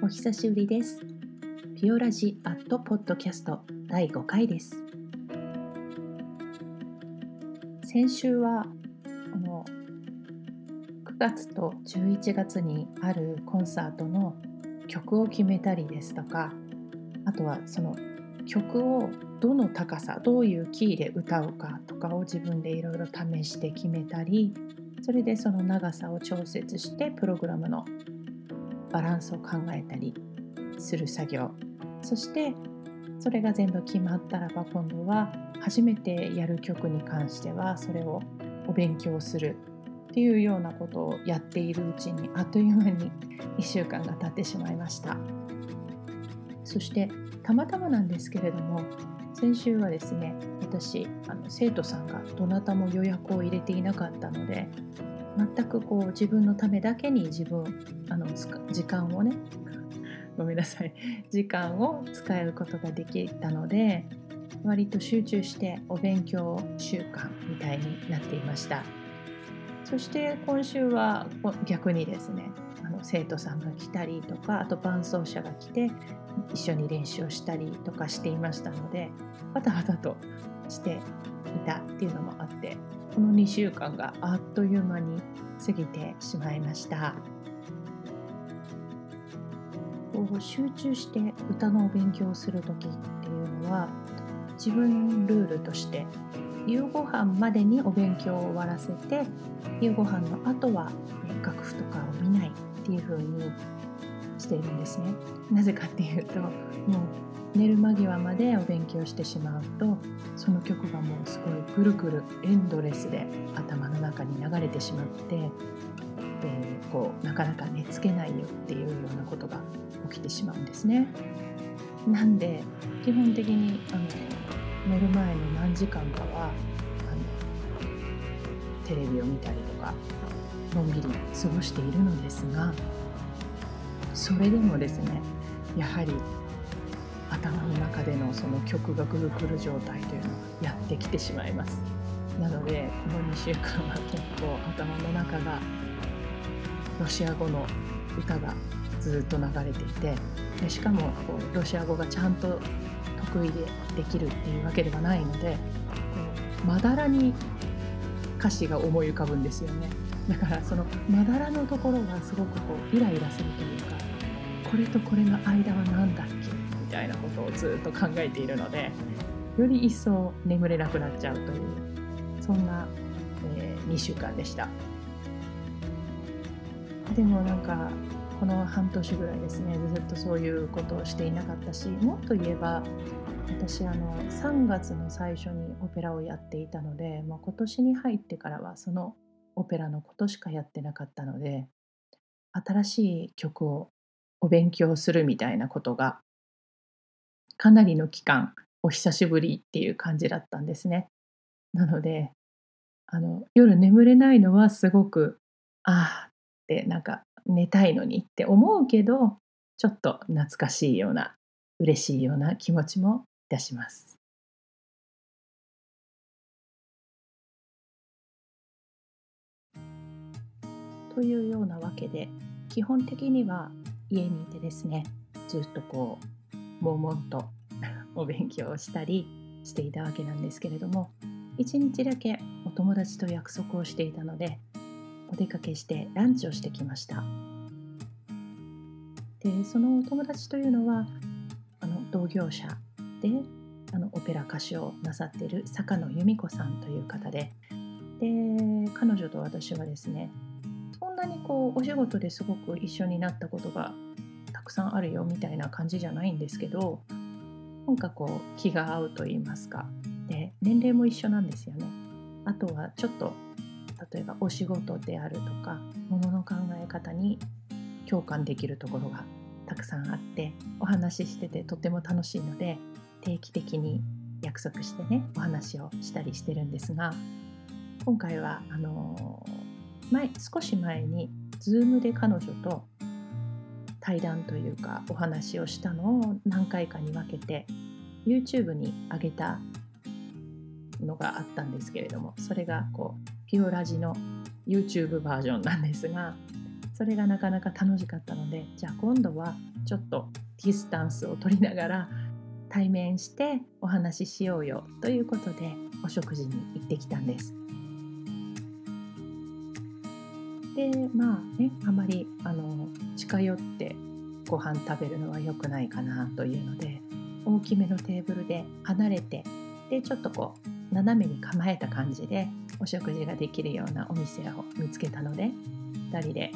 お久しぶりです。ピオラジアットポッドキャスト第5回です。先週はこの9月と11月にあるコンサートの曲を決めたりですとかあとはその曲をどの高さどういうキーで歌うかとかを自分でいろいろ試して決めたりそれでその長さを調節してプログラムのバランスを考えたりする作業。そしてそれが全部決まったらば今度は初めてやる曲に関してはそれをお勉強するっていうようなことをやっているうちにあっという間に 1週間が経ってしまいました。そしてたまたまなんですけれども先週はですね私あの生徒さんがどなたも予約を入れていなかったので全くこう自分のためだけに自分あの時間をねごめんなさい。時間を使えることができたので割と集中してお勉強習慣みたいになっていました。そして今週は逆にですねあの生徒さんが来たりとかあと伴奏者が来て一緒に練習をしたりとかしていましたのでバタバタとしていたっていうのもあってこの2週間があっという間に過ぎてしまいました。集中して歌のお勉強をする時っていうのは自分ルールとして夕ご飯までにお勉強を終わらせて夕ご飯の後は楽譜とかを見ないっていう風にしているんですね。なぜかっていうともう寝る間際までお勉強してしまうとその曲がもうすごいくるくるエンドレスで頭の中に流れてしまってでこうなかなか寝つけないよっていうようなことが起きてしまうんですね。なんで基本的にあの寝る前の何時間かはあのテレビを見たりとかのんびり過ごしているのですがそれでもですねやはり頭の中でのその曲がぐるぐる状態というのがやってきてしまいます。なのでこの2週間は結構頭の中がロシア語の歌がずっと流れていてでしかもこうロシア語がちゃんと得意でできるっていうわけではないのでまだらに歌詞が思い浮かぶんですよね。だからそのまだらのところがすごくこうイライラするというかこれとこれの間は何だっけみたいなことをずっと考えているのでより一層眠れなくなっちゃうというそんな、えー、2週間でした。でもなんかこの半年ぐらいですねずっとそういうことをしていなかったしもっと言えば私あの3月の最初にオペラをやっていたので、まあ、今年に入ってからはそのオペラのことしかやってなかったので新しい曲をお勉強するみたいなことがかなりの期間お久しぶりっていう感じだったんですね。なのであの夜眠れないのはすごくああってなんか寝たいのにって思うけどちょっと懐かしいような嬉しいような気持ちもいたします。というようなわけで基本的には家にいてですねずっとこう悶々と お勉強をしたりしていたわけなんですけれども一日だけお友達と約束をしていたのでお出かけしてランチをしてきました。でその友達というのはあの同業者であのオペラ歌手をなさっている坂野由美子さんという方で。で彼女と私はですねそんなにこうお仕事ですごく一緒になったことがたくさんあるよみたいな感じじゃないんですけどなんかこう気が合うと言いますか。で年齢も一緒なんですよね。あとはちょっと例えばお仕事であるとかものの考え方に共感できるところがたくさんあってお話ししててとても楽しいので定期的に約束してねお話をしたりしてるんですが今回はあの前少し前に Zoom で彼女と対談というかお話をしたのを何回かに分けて YouTube に上げたのがあったんですけれどもそれがこうピオラジの YouTube バージョンなんですがそれがなかなか楽しかったのでじゃあ今度はちょっとディスタンスを取りながら対面してお話ししようよということでお食事に行ってきたんです。でまあねあまりあの近寄ってご飯食べるのは良くないかなというので大きめのテーブルで離れてでちょっとこう斜めに構えた感じでお食事ができるようなお店を見つけたので2人で、え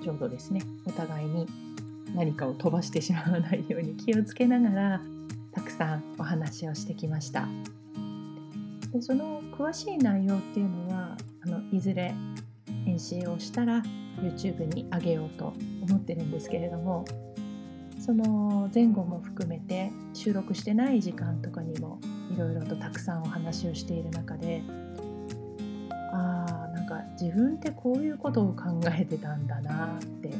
ー、ちょうどですねお互いに何かを飛ばしてしまわないように気をつけながらたくさんお話をしてきました。でその詳しい内容っていうのはあのいずれ編集をしたら YouTube に上げようと思ってるんですけれどもその前後も含めて収録してない時間とかにもいろいろとたくさんお話をしている中であーなんか自分ってこういうことを考えてたんだなって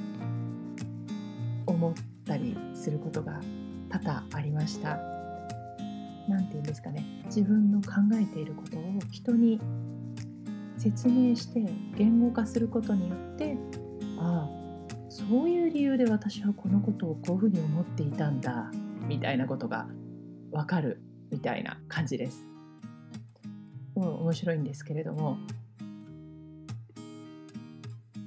思ったりすることが多々ありました。何て言うんですかね自分の考えていることを人に説明して言語化することによってああそういう理由で私はこのことをこういうふうに思っていたんだみたいなことがわかるみたいな感じです。うん、面白いんですけれども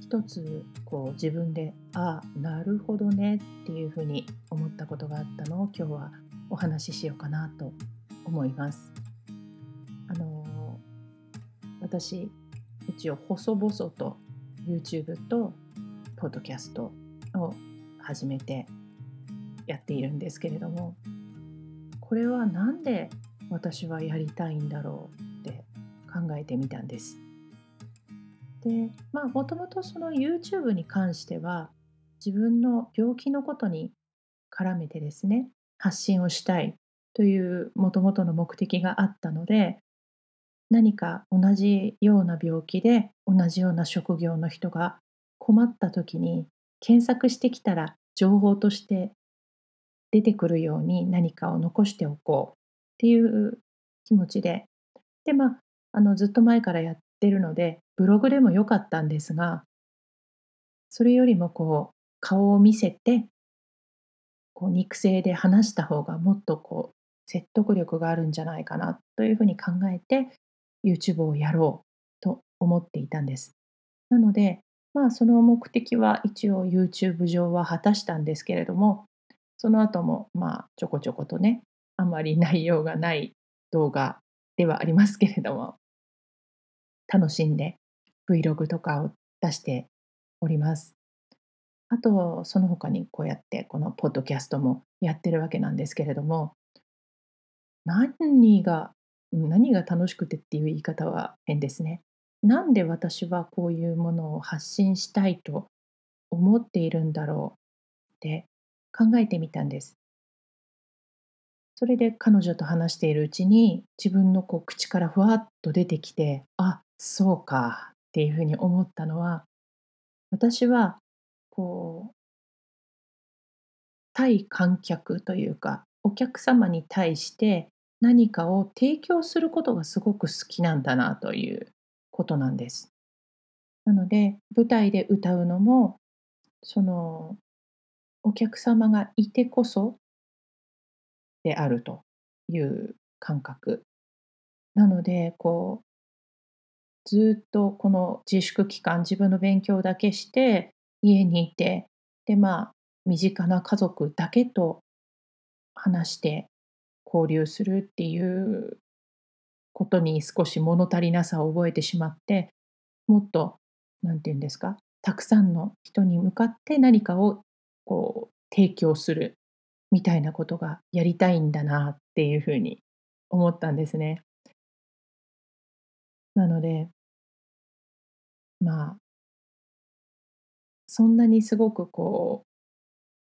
一つこう自分でああなるほどねっていうふうに思ったことがあったのを今日はお話ししようかなと思います。あの私一応細々と YouTube とポッドキャストを始めてやっているんですけれどもこれは何で私はやりたいんだろうって考えてみたんです。でまあもともとその YouTube に関しては自分の病気のことに絡めてですね発信をしたいというもともとの目的があったので何か同じような病気で同じような職業の人が困った時に検索してきたら情報として出てくるように何かを残しておこうっていう気持ちででまああのずっと前からやってるのでブログでもよかったんですがそれよりもこう顔を見せてこう肉声で話した方がもっとこう説得力があるんじゃないかなというふうに考えて YouTube をやろうと思っていたんです。なのでまあその目的は一応 YouTube 上は果たしたんですけれどもその後もまあちょこちょことねあまり内容がない動画ではありますけれども楽しんで Vlog とかを出しております。あとその他にこうやってこのポッドキャストもやってるわけなんですけれども何が何が楽しくてっていう言い方は変ですね。なんで私はこういうものを発信したいと思っているんだろうって考えてみたんです。それで彼女と話しているうちに自分のこう口からふわっと出てきてあそうかっていうふうに思ったのは私はこう対観客というかお客様に対して何かを提供することがすごく好きなんだなということなんです。なので舞台で歌うのもそのお客様がいてこそであるという感覚。なのでこうずっとこの自粛期間自分の勉強だけして家にいてでまあ身近な家族だけと話して交流するっていうことに少し物足りなさを覚えてしまってもっと何て言うんですかたくさんの人に向かって何かをこう提供するみたいなことがやりたいんだなっていうふうに思ったんですね。なのでまあそんなにすごくこ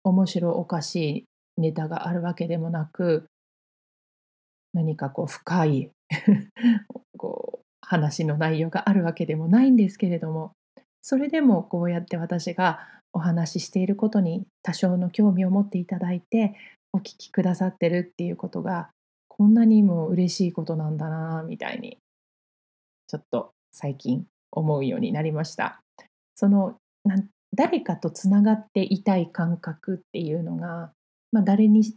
う面白おかしいネタがあるわけでもなく何かこう深い こう話の内容があるわけでもないんですけれどもそれでもこうやって私がお話ししていることに多少の興味を持っていただいてお聞きくださってるっていうことがこんなにも嬉しいことなんだなみたいにちょっと最近思うようになりました。そのな誰かとつながっていたい感覚っていうのが、まあ、誰に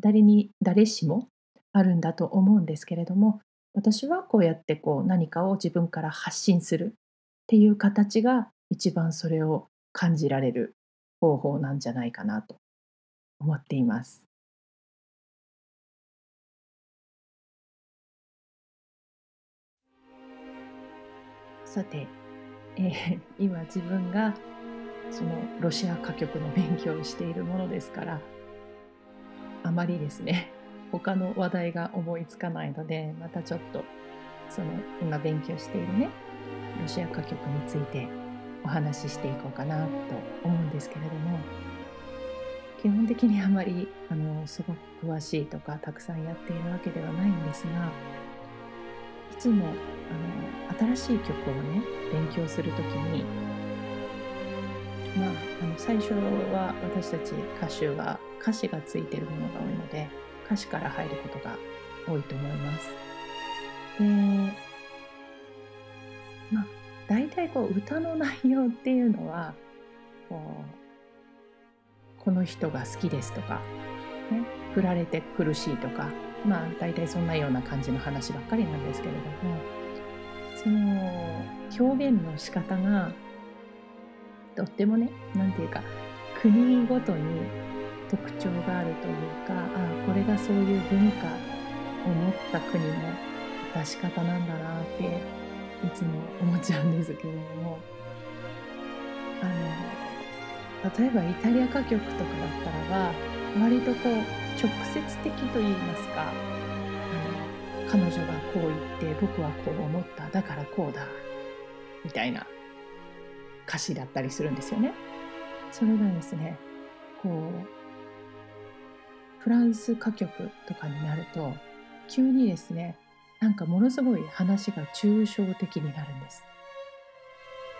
誰に誰しもあるんだと思うんですけれども、私はこうやってこう何かを自分から発信するっていう形が一番それを感じられる方法なんじゃないかなと思っています。さて、えー 今自分がそのロシア歌曲の勉強をしているものですからあまりですね他の話題が思いつかないのでまたちょっとその今勉強しているねロシア歌曲についてお話ししていこうかなと思うんですけれども基本的にあまりあのすごく詳しいとかたくさんやっているわけではないんですがいつもあの新しい曲をね勉強する時にまあ、あの最初は私たち歌手は歌詞がついてるものが多いので歌詞から入ることが多いと思います。で、まあ、大体こう歌の内容っていうのはこうこの人が好きですとか、ね、振られて苦しいとか、まあ、大体そんなような感じの話ばっかりなんですけれどもその表現の仕方がとってもね何て言うか国ごとに特徴があるというかあこれがそういう文化を持った国の出し方なんだなっていつも思っちゃうんですけれどもあの例えばイタリア歌曲とかだったらば割とこう直接的と言いますかあの彼女がこう言って僕はこう思っただからこうだみたいな歌詞だったりするんですよね。それがですねこうフランス歌曲とかになると急にですねなんかものすごい話が抽象的になるんです。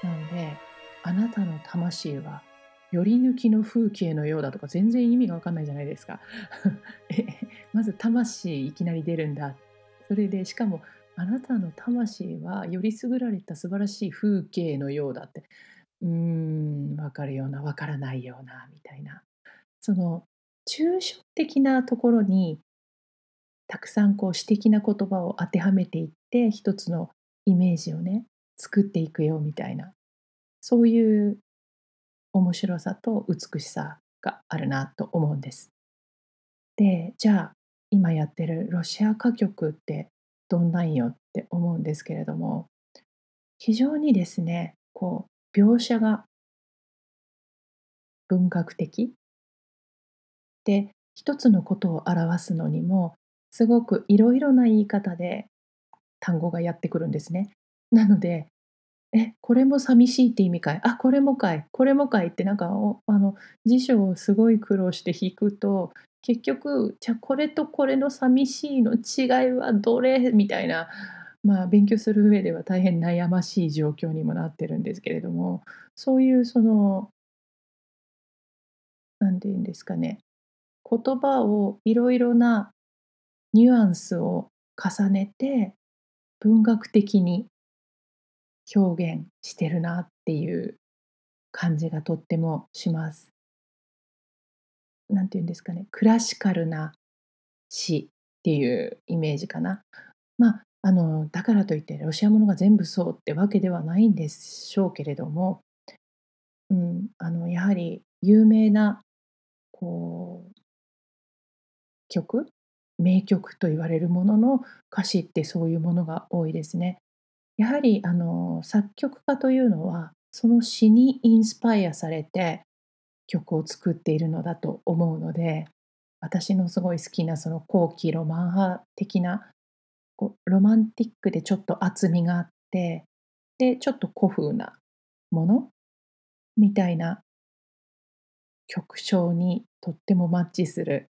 なのであなたの魂はより抜きの風景のようだとか全然意味が分かんないじゃないですか。まず魂いきなり出るんだ。それでしかもあなたの魂はより優れた素晴らしい風景のようだってうーん、分かるような、分からないようなみたいな。その抽象的なところに、たくさんこう詩的な言葉を当てはめていって、一つのイメージをね、作っていくよみたいな、そういう面白さと美しさがあるなと思うんです。で、じゃあ、今やってるロシア歌曲ってどんなんよって思うんですけれども、非常にですね、こう描写が文学的で一つのことを表すのにもすごくいろいろな言い方で単語がやってくるんですね。なので「えこれも寂しいって意味かい？あこれもかい。これもかい」ってなんかあの辞書をすごい苦労して引くと結局じゃあこれとこれの寂しいの違いはどれ？みたいなまあ、勉強する上では大変悩ましい状況にもなってるんですけれども、そういうその、なんて言うんですかね、言葉をいろいろなニュアンスを重ねて、文学的に表現してるなっていう感じがとってもします。なんて言うんですかね、クラシカルな詩っていうイメージかな。まあ、あの、だからといってロシアものが全部そうってわけではないんでしょうけれども、うん、あの、やはり有名なこう曲、名曲と言われるものの歌詞ってそういうものが多いですね。やはりあの作曲家というのはその詩にインスパイアされて曲を作っているのだと思うので私のすごい好きなその後期ロマン派的なこうロマンティックでちょっと厚みがあってでちょっと古風なものみたいな曲調にとってもマッチする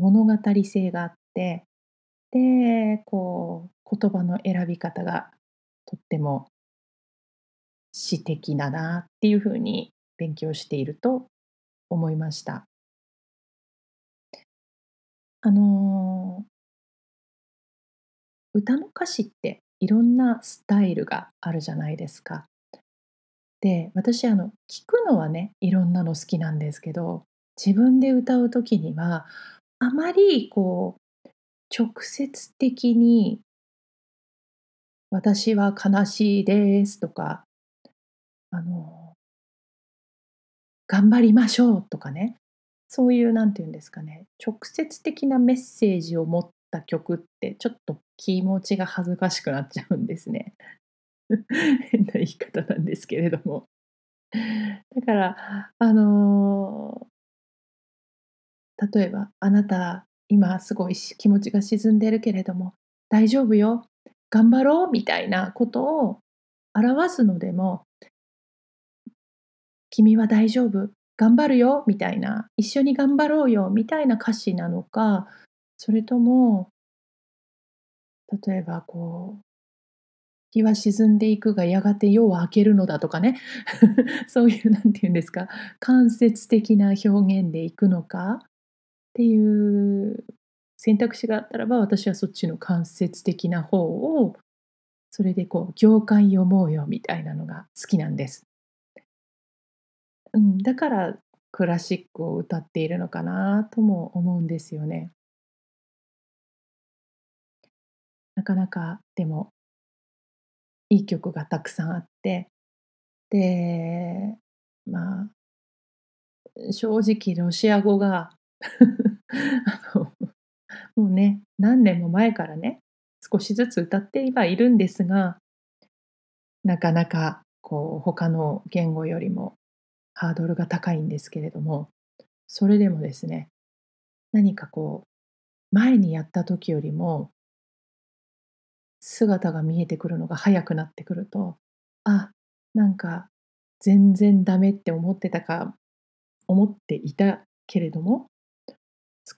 物語性があってでこう言葉の選び方がとっても詩的だなっていうふうに勉強していると思いました。あの歌の歌詞っていろんなスタイルがあるじゃないですか。で、私あの、聞くのはね、いろんなの好きなんですけど、自分で歌う時には、あまりこう、直接的に「私は悲しいです」とか、あの「頑張りましょう」とかね、そういうなんて言うんですかね、直接的なメッセージを持った曲ってちょっと気持ちが恥ずかしくなっちゃうんですね。変な言い方なんですけれども。だから、あの例えば「あなた、今すごい気持ちが沈んでるけれども、大丈夫よ、頑張ろう」みたいなことを表すのでも「君は大丈夫、頑張るよ」みたいな「一緒に頑張ろうよ」みたいな歌詞なのか、それとも例えばこう「日は沈んでいくがやがて夜は明けるのだ」とかね、そういうなんて言うんですか、間接的な表現でいくのか。っていう選択肢があったらば、私はそっちの間接的な方を、それでこう行間読もうよみたいなのが好きなんです。うん、だからクラシックを歌っているのかなとも思うんですよね。なかなか、でもいい曲がたくさんあって、で、まあ正直ロシア語が もうね、何年も前からね、少しずつ歌ってはいるんですがなかなかこう他の言語よりもハードルが高いんですけれども、それでもですね、何かこう前にやった時よりも姿が見えてくるのが早くなってくると、あ、なんか全然ダメって思ってたか思っていたけれども、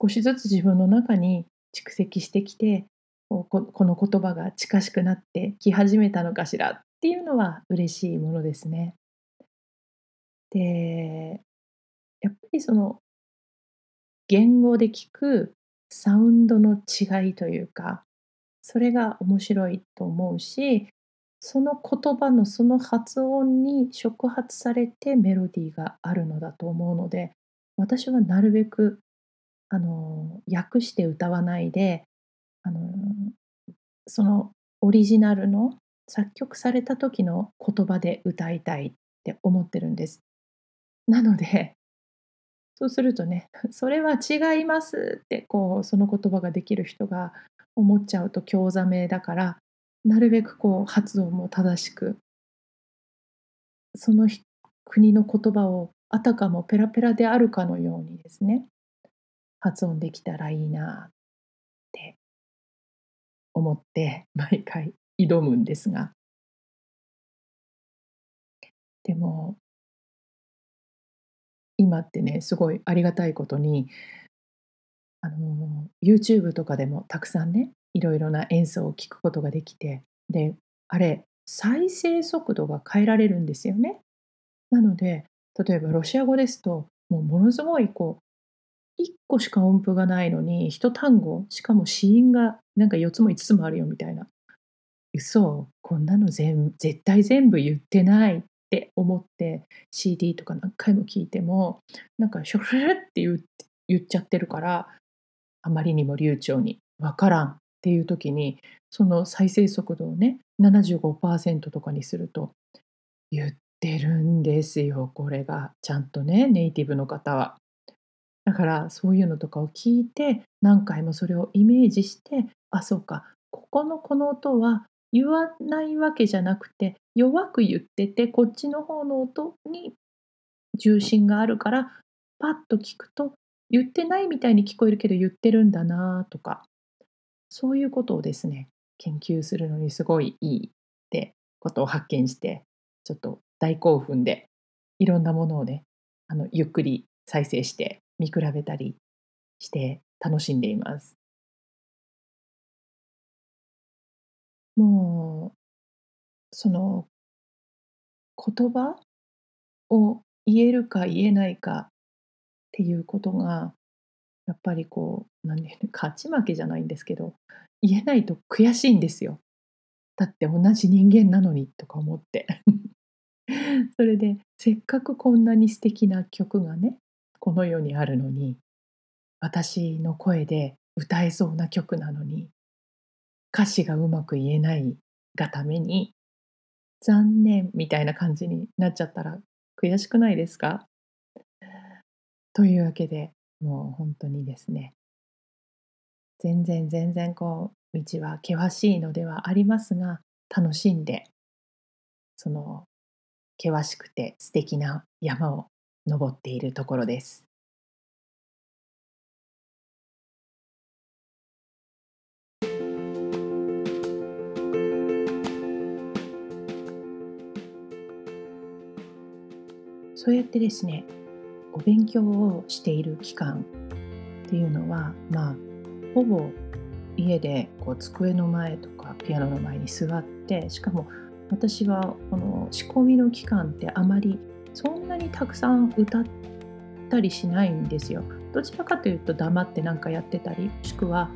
少しずつ自分の中に蓄積してきて、この言葉が近しくなってき始めたのかしらっていうのは嬉しいものですね。で、やっぱりその言語で聞くサウンドの違いというかそれが面白いと思うし、その言葉のその発音に触発されてメロディーがあるのだと思うので、私はなるべくあの訳して歌わないで、あのそのオリジナルの作曲された時の言葉で歌いたいって思ってるんです。なので、そうするとね、それは違いますってこうその言葉ができる人が思っちゃうと興ざめだから、なるべくこう発音も正しく、その国の言葉をあたかもペラペラであるかのようにですね、発音できたらいいなって思って 毎回挑むんですが、でも、今ってね、すごいありがたいことにあの、YouTube とかでもたくさんね、いろいろな演奏を聴くことができて、で、あれ、再生速度が変えられるんですよね。なので、例えばロシア語ですと、もうものすごいこう、1個しか音符がないのに、1単語、しかも子音がなんか4つも5つもあるよみたいな。嘘、こんなの全絶対全部言ってないって思って CD とか何回も聞いても、なんかシュルルルって言っちゃってるからあまりにも流暢にわからんっていう時にその再生速度をね75%とかにすると言ってるんですよこれがちゃんとねネイティブの方は。だからそういうのとかを聞いて何回もそれをイメージしてあそうかここのこの音は言わないわけじゃなくて弱く言っててこっちの方の音に重心があるからパッと聞くと言ってないみたいに聞こえるけど言ってるんだなとか、そういうことをですね、研究するのにすごいいいってことを発見して、ちょっと大興奮で、いろんなものをね、あのゆっくり再生して見比べたりして楽しんでいます。もう、その言葉を言えるか言えないかっていうことが、やっぱりこう、なんで勝ち負けじゃないんですけど、言えないと悔しいんですよ。だって同じ人間なのにとか思って。それでせっかくこんなに素敵な曲がねこの世にあるのに私の声で歌えそうな曲なのに歌詞がうまく言えないがために残念みたいな感じになっちゃったら悔しくないですか？というわけでもう本当にですね全然全然こう道は険しいのではありますが楽しんでその険しくて素敵な山を登っているところです。そうやってですねお勉強をしている期間っていうのはまあほぼ家でこう机の前とかピアノの前に座ってしかも私はこの仕込みの期間ってあまりそんなにたくさん歌ったりしないんですよ。どちらかというと黙って何かやってたりもしくは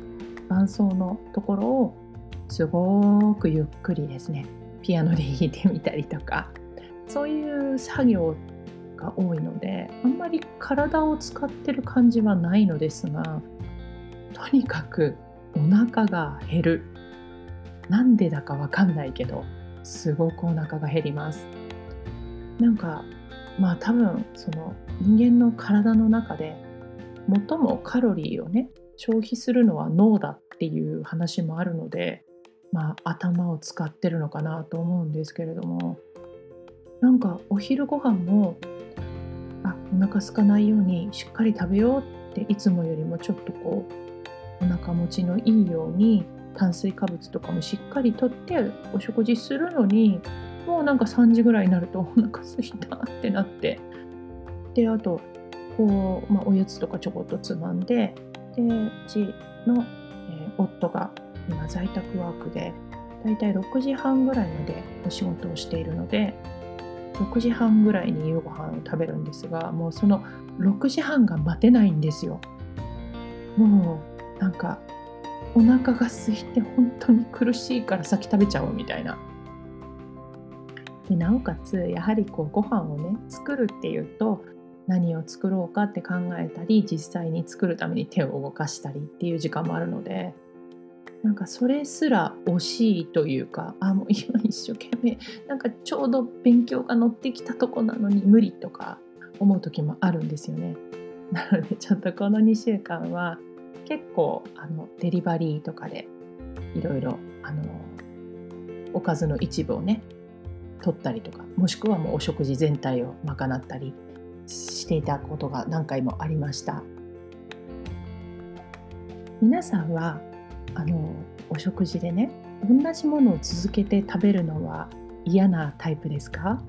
伴奏のところをすごくゆっくりですねピアノで弾いてみたりとかそういう作業が多いのであんまり体を使ってる感じはないのですがとにかくお腹が減るなんでだかわかんないけどすごくお腹が減りますなんかまあ多分その人間の体の中で最もカロリーをね消費するのは脳だっていう話もあるのでまあ頭を使ってるのかなと思うんですけれどもなんかお昼ご飯もあお腹空かないようにしっかり食べようっていつもよりもちょっとこうお腹持ちのいいように炭水化物とかもしっかりとってお食事するのにもうなんか3時ぐらいになるとお腹すいたってなって。であとこう、まあ、おやつとかちょこっとつまんででうちの、えー、夫が今在宅ワークでだいたい6時半ぐらいまでお仕事をしているので6時半ぐらいに夕ご飯を食べるんですがもうその6時半が待てないんですよ。もうなんかお腹が空いて本当に苦しいから先食べちゃおうみたいな。なおかつやはりこうご飯をね作るっていうと何を作ろうかって考えたり実際に作るために手を動かしたりっていう時間もあるのでなんかそれすら惜しいというかあもう今一生懸命なんかちょうど勉強が乗ってきたとこなのに無理とか思う時もあるんですよね。なのでちょっとこの2週間は結構あのデリバリーとかでいろいろおかずの一部をね取ったりとかもしくはもうお食事全体を賄ったりしていたことが何回もありました。皆さんはあのお食事でね同じものを続けて食べるのは嫌なタイプですか？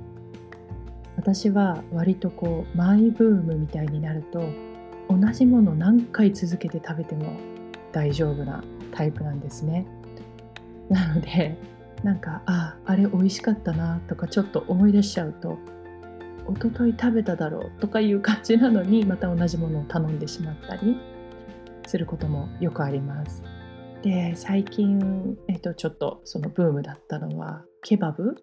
私は割とこうマイブームみたいになると同じもの何回続けて食べても大丈夫なタイプなんですね。なのでなんかあああれ美味しかったなとかちょっと思い出しちゃうと一昨日食べただろうとかいう感じなのにまた同じものを頼んでしまったりすることもよくあります。で最近、えっと、ちょっとそのブームだったのはケバブ？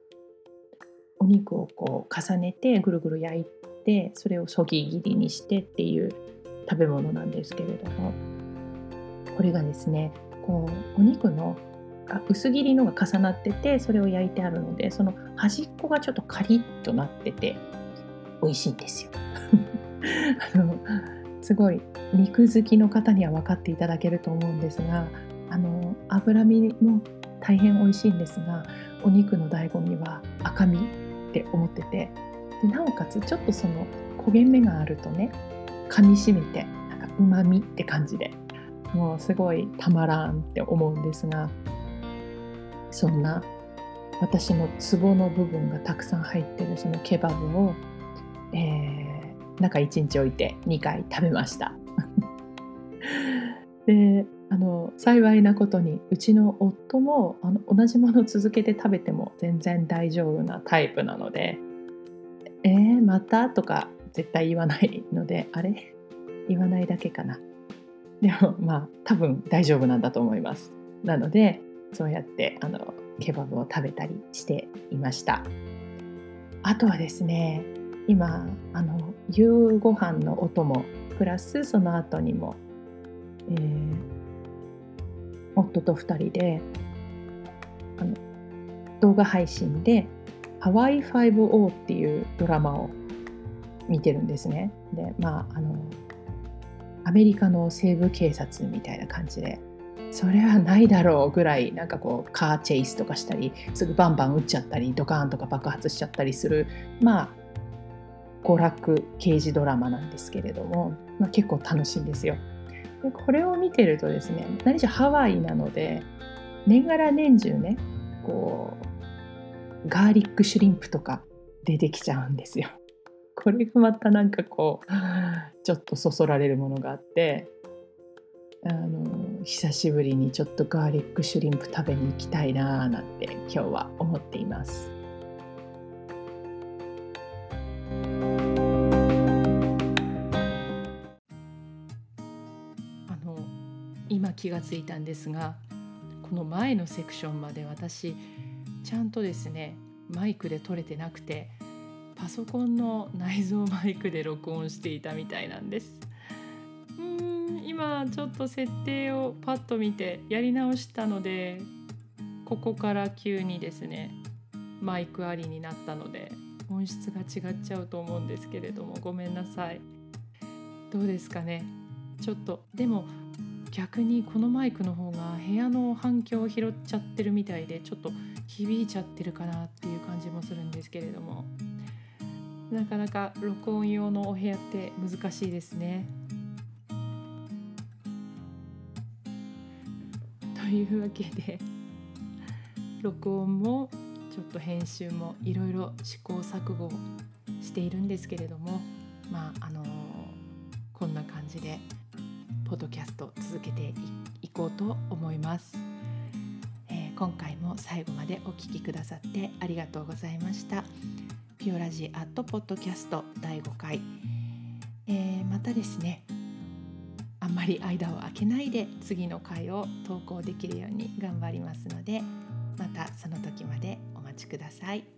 お肉をこう重ねてぐるぐる焼いてそれをそぎ切りにしてっていう食べ物なんですけれどもこれがですねこうお肉のが薄切りのが重なっててそれを焼いてあるのでその端っこがちょっとカリッとなってて美味しいんですよ。あのすごい肉好きの方には分かっていただけると思うんですがあの脂身も大変美味しいんですがお肉の醍醐味は赤身って思っててでなおかつちょっとその焦げ目があるとね噛みしめてなんかうまみって感じでもうすごいたまらんって思うんですがそんな私のツボの部分がたくさん入ってるそのケバブを、えー、中1日置いて2回食べました。であの幸いなことにうちの夫もあの同じものを続けて食べても全然大丈夫なタイプなので「えー、また?」とか絶対言わないのであれ？言わないだけかな。でもまあ多分大丈夫なんだと思います。なのでそうやってあのケバブを食べたりしていましたあとはですね今あの夕ご飯のお供プラスその後にも、えー、夫と2人であの動画配信で「ハワイ5-0」っていうドラマを見てるんですね。でまああのアメリカの西部警察みたいな感じでそれはないだろうぐらいなんかこうカーチェイスとかしたりすぐバンバン撃っちゃったりドカーンとか爆発しちゃったりするまあ娯楽刑事ドラマなんですけれども、まあ、結構楽しいんですよ。でこれを見てるとですね何しろハワイなので年がら年中ねこうガーリックシュリンプとか出てきちゃうんですよ。これがまたなんかこうちょっとそそられるものがあってあの久しぶりにちょっとガーリックシュリンプ食べに行きたいなーなんて今日は思っています。あの今気がついたんですがこの前のセクションまで私ちゃんとですねマイクで撮れてなくてパソコンの内蔵マイクで録音していたみたいなんです。今ちょっと設定をパッと見てやり直したのでここから急にですねマイクありになったので音質が違っちゃうと思うんですけれどもごめんなさい。どうですかね？ちょっとでも逆にこのマイクの方が部屋の反響を拾っちゃってるみたいでちょっと響いちゃってるかなっていう感じもするんですけれども。なかなか録音用のお部屋って難しいですね。というわけで。録音もちょっと編集もいろいろ試行錯誤しているんですけれども。まああのこんな感じでポッドキャスト続けていこうと思います、えー、今回も最後までお聴きくださってありがとうございました。ピオラジアットポッドキャスト第5回、えー、またですねり間を空けないで次の回を投稿できるように頑張りますのでまたその時までお待ちください。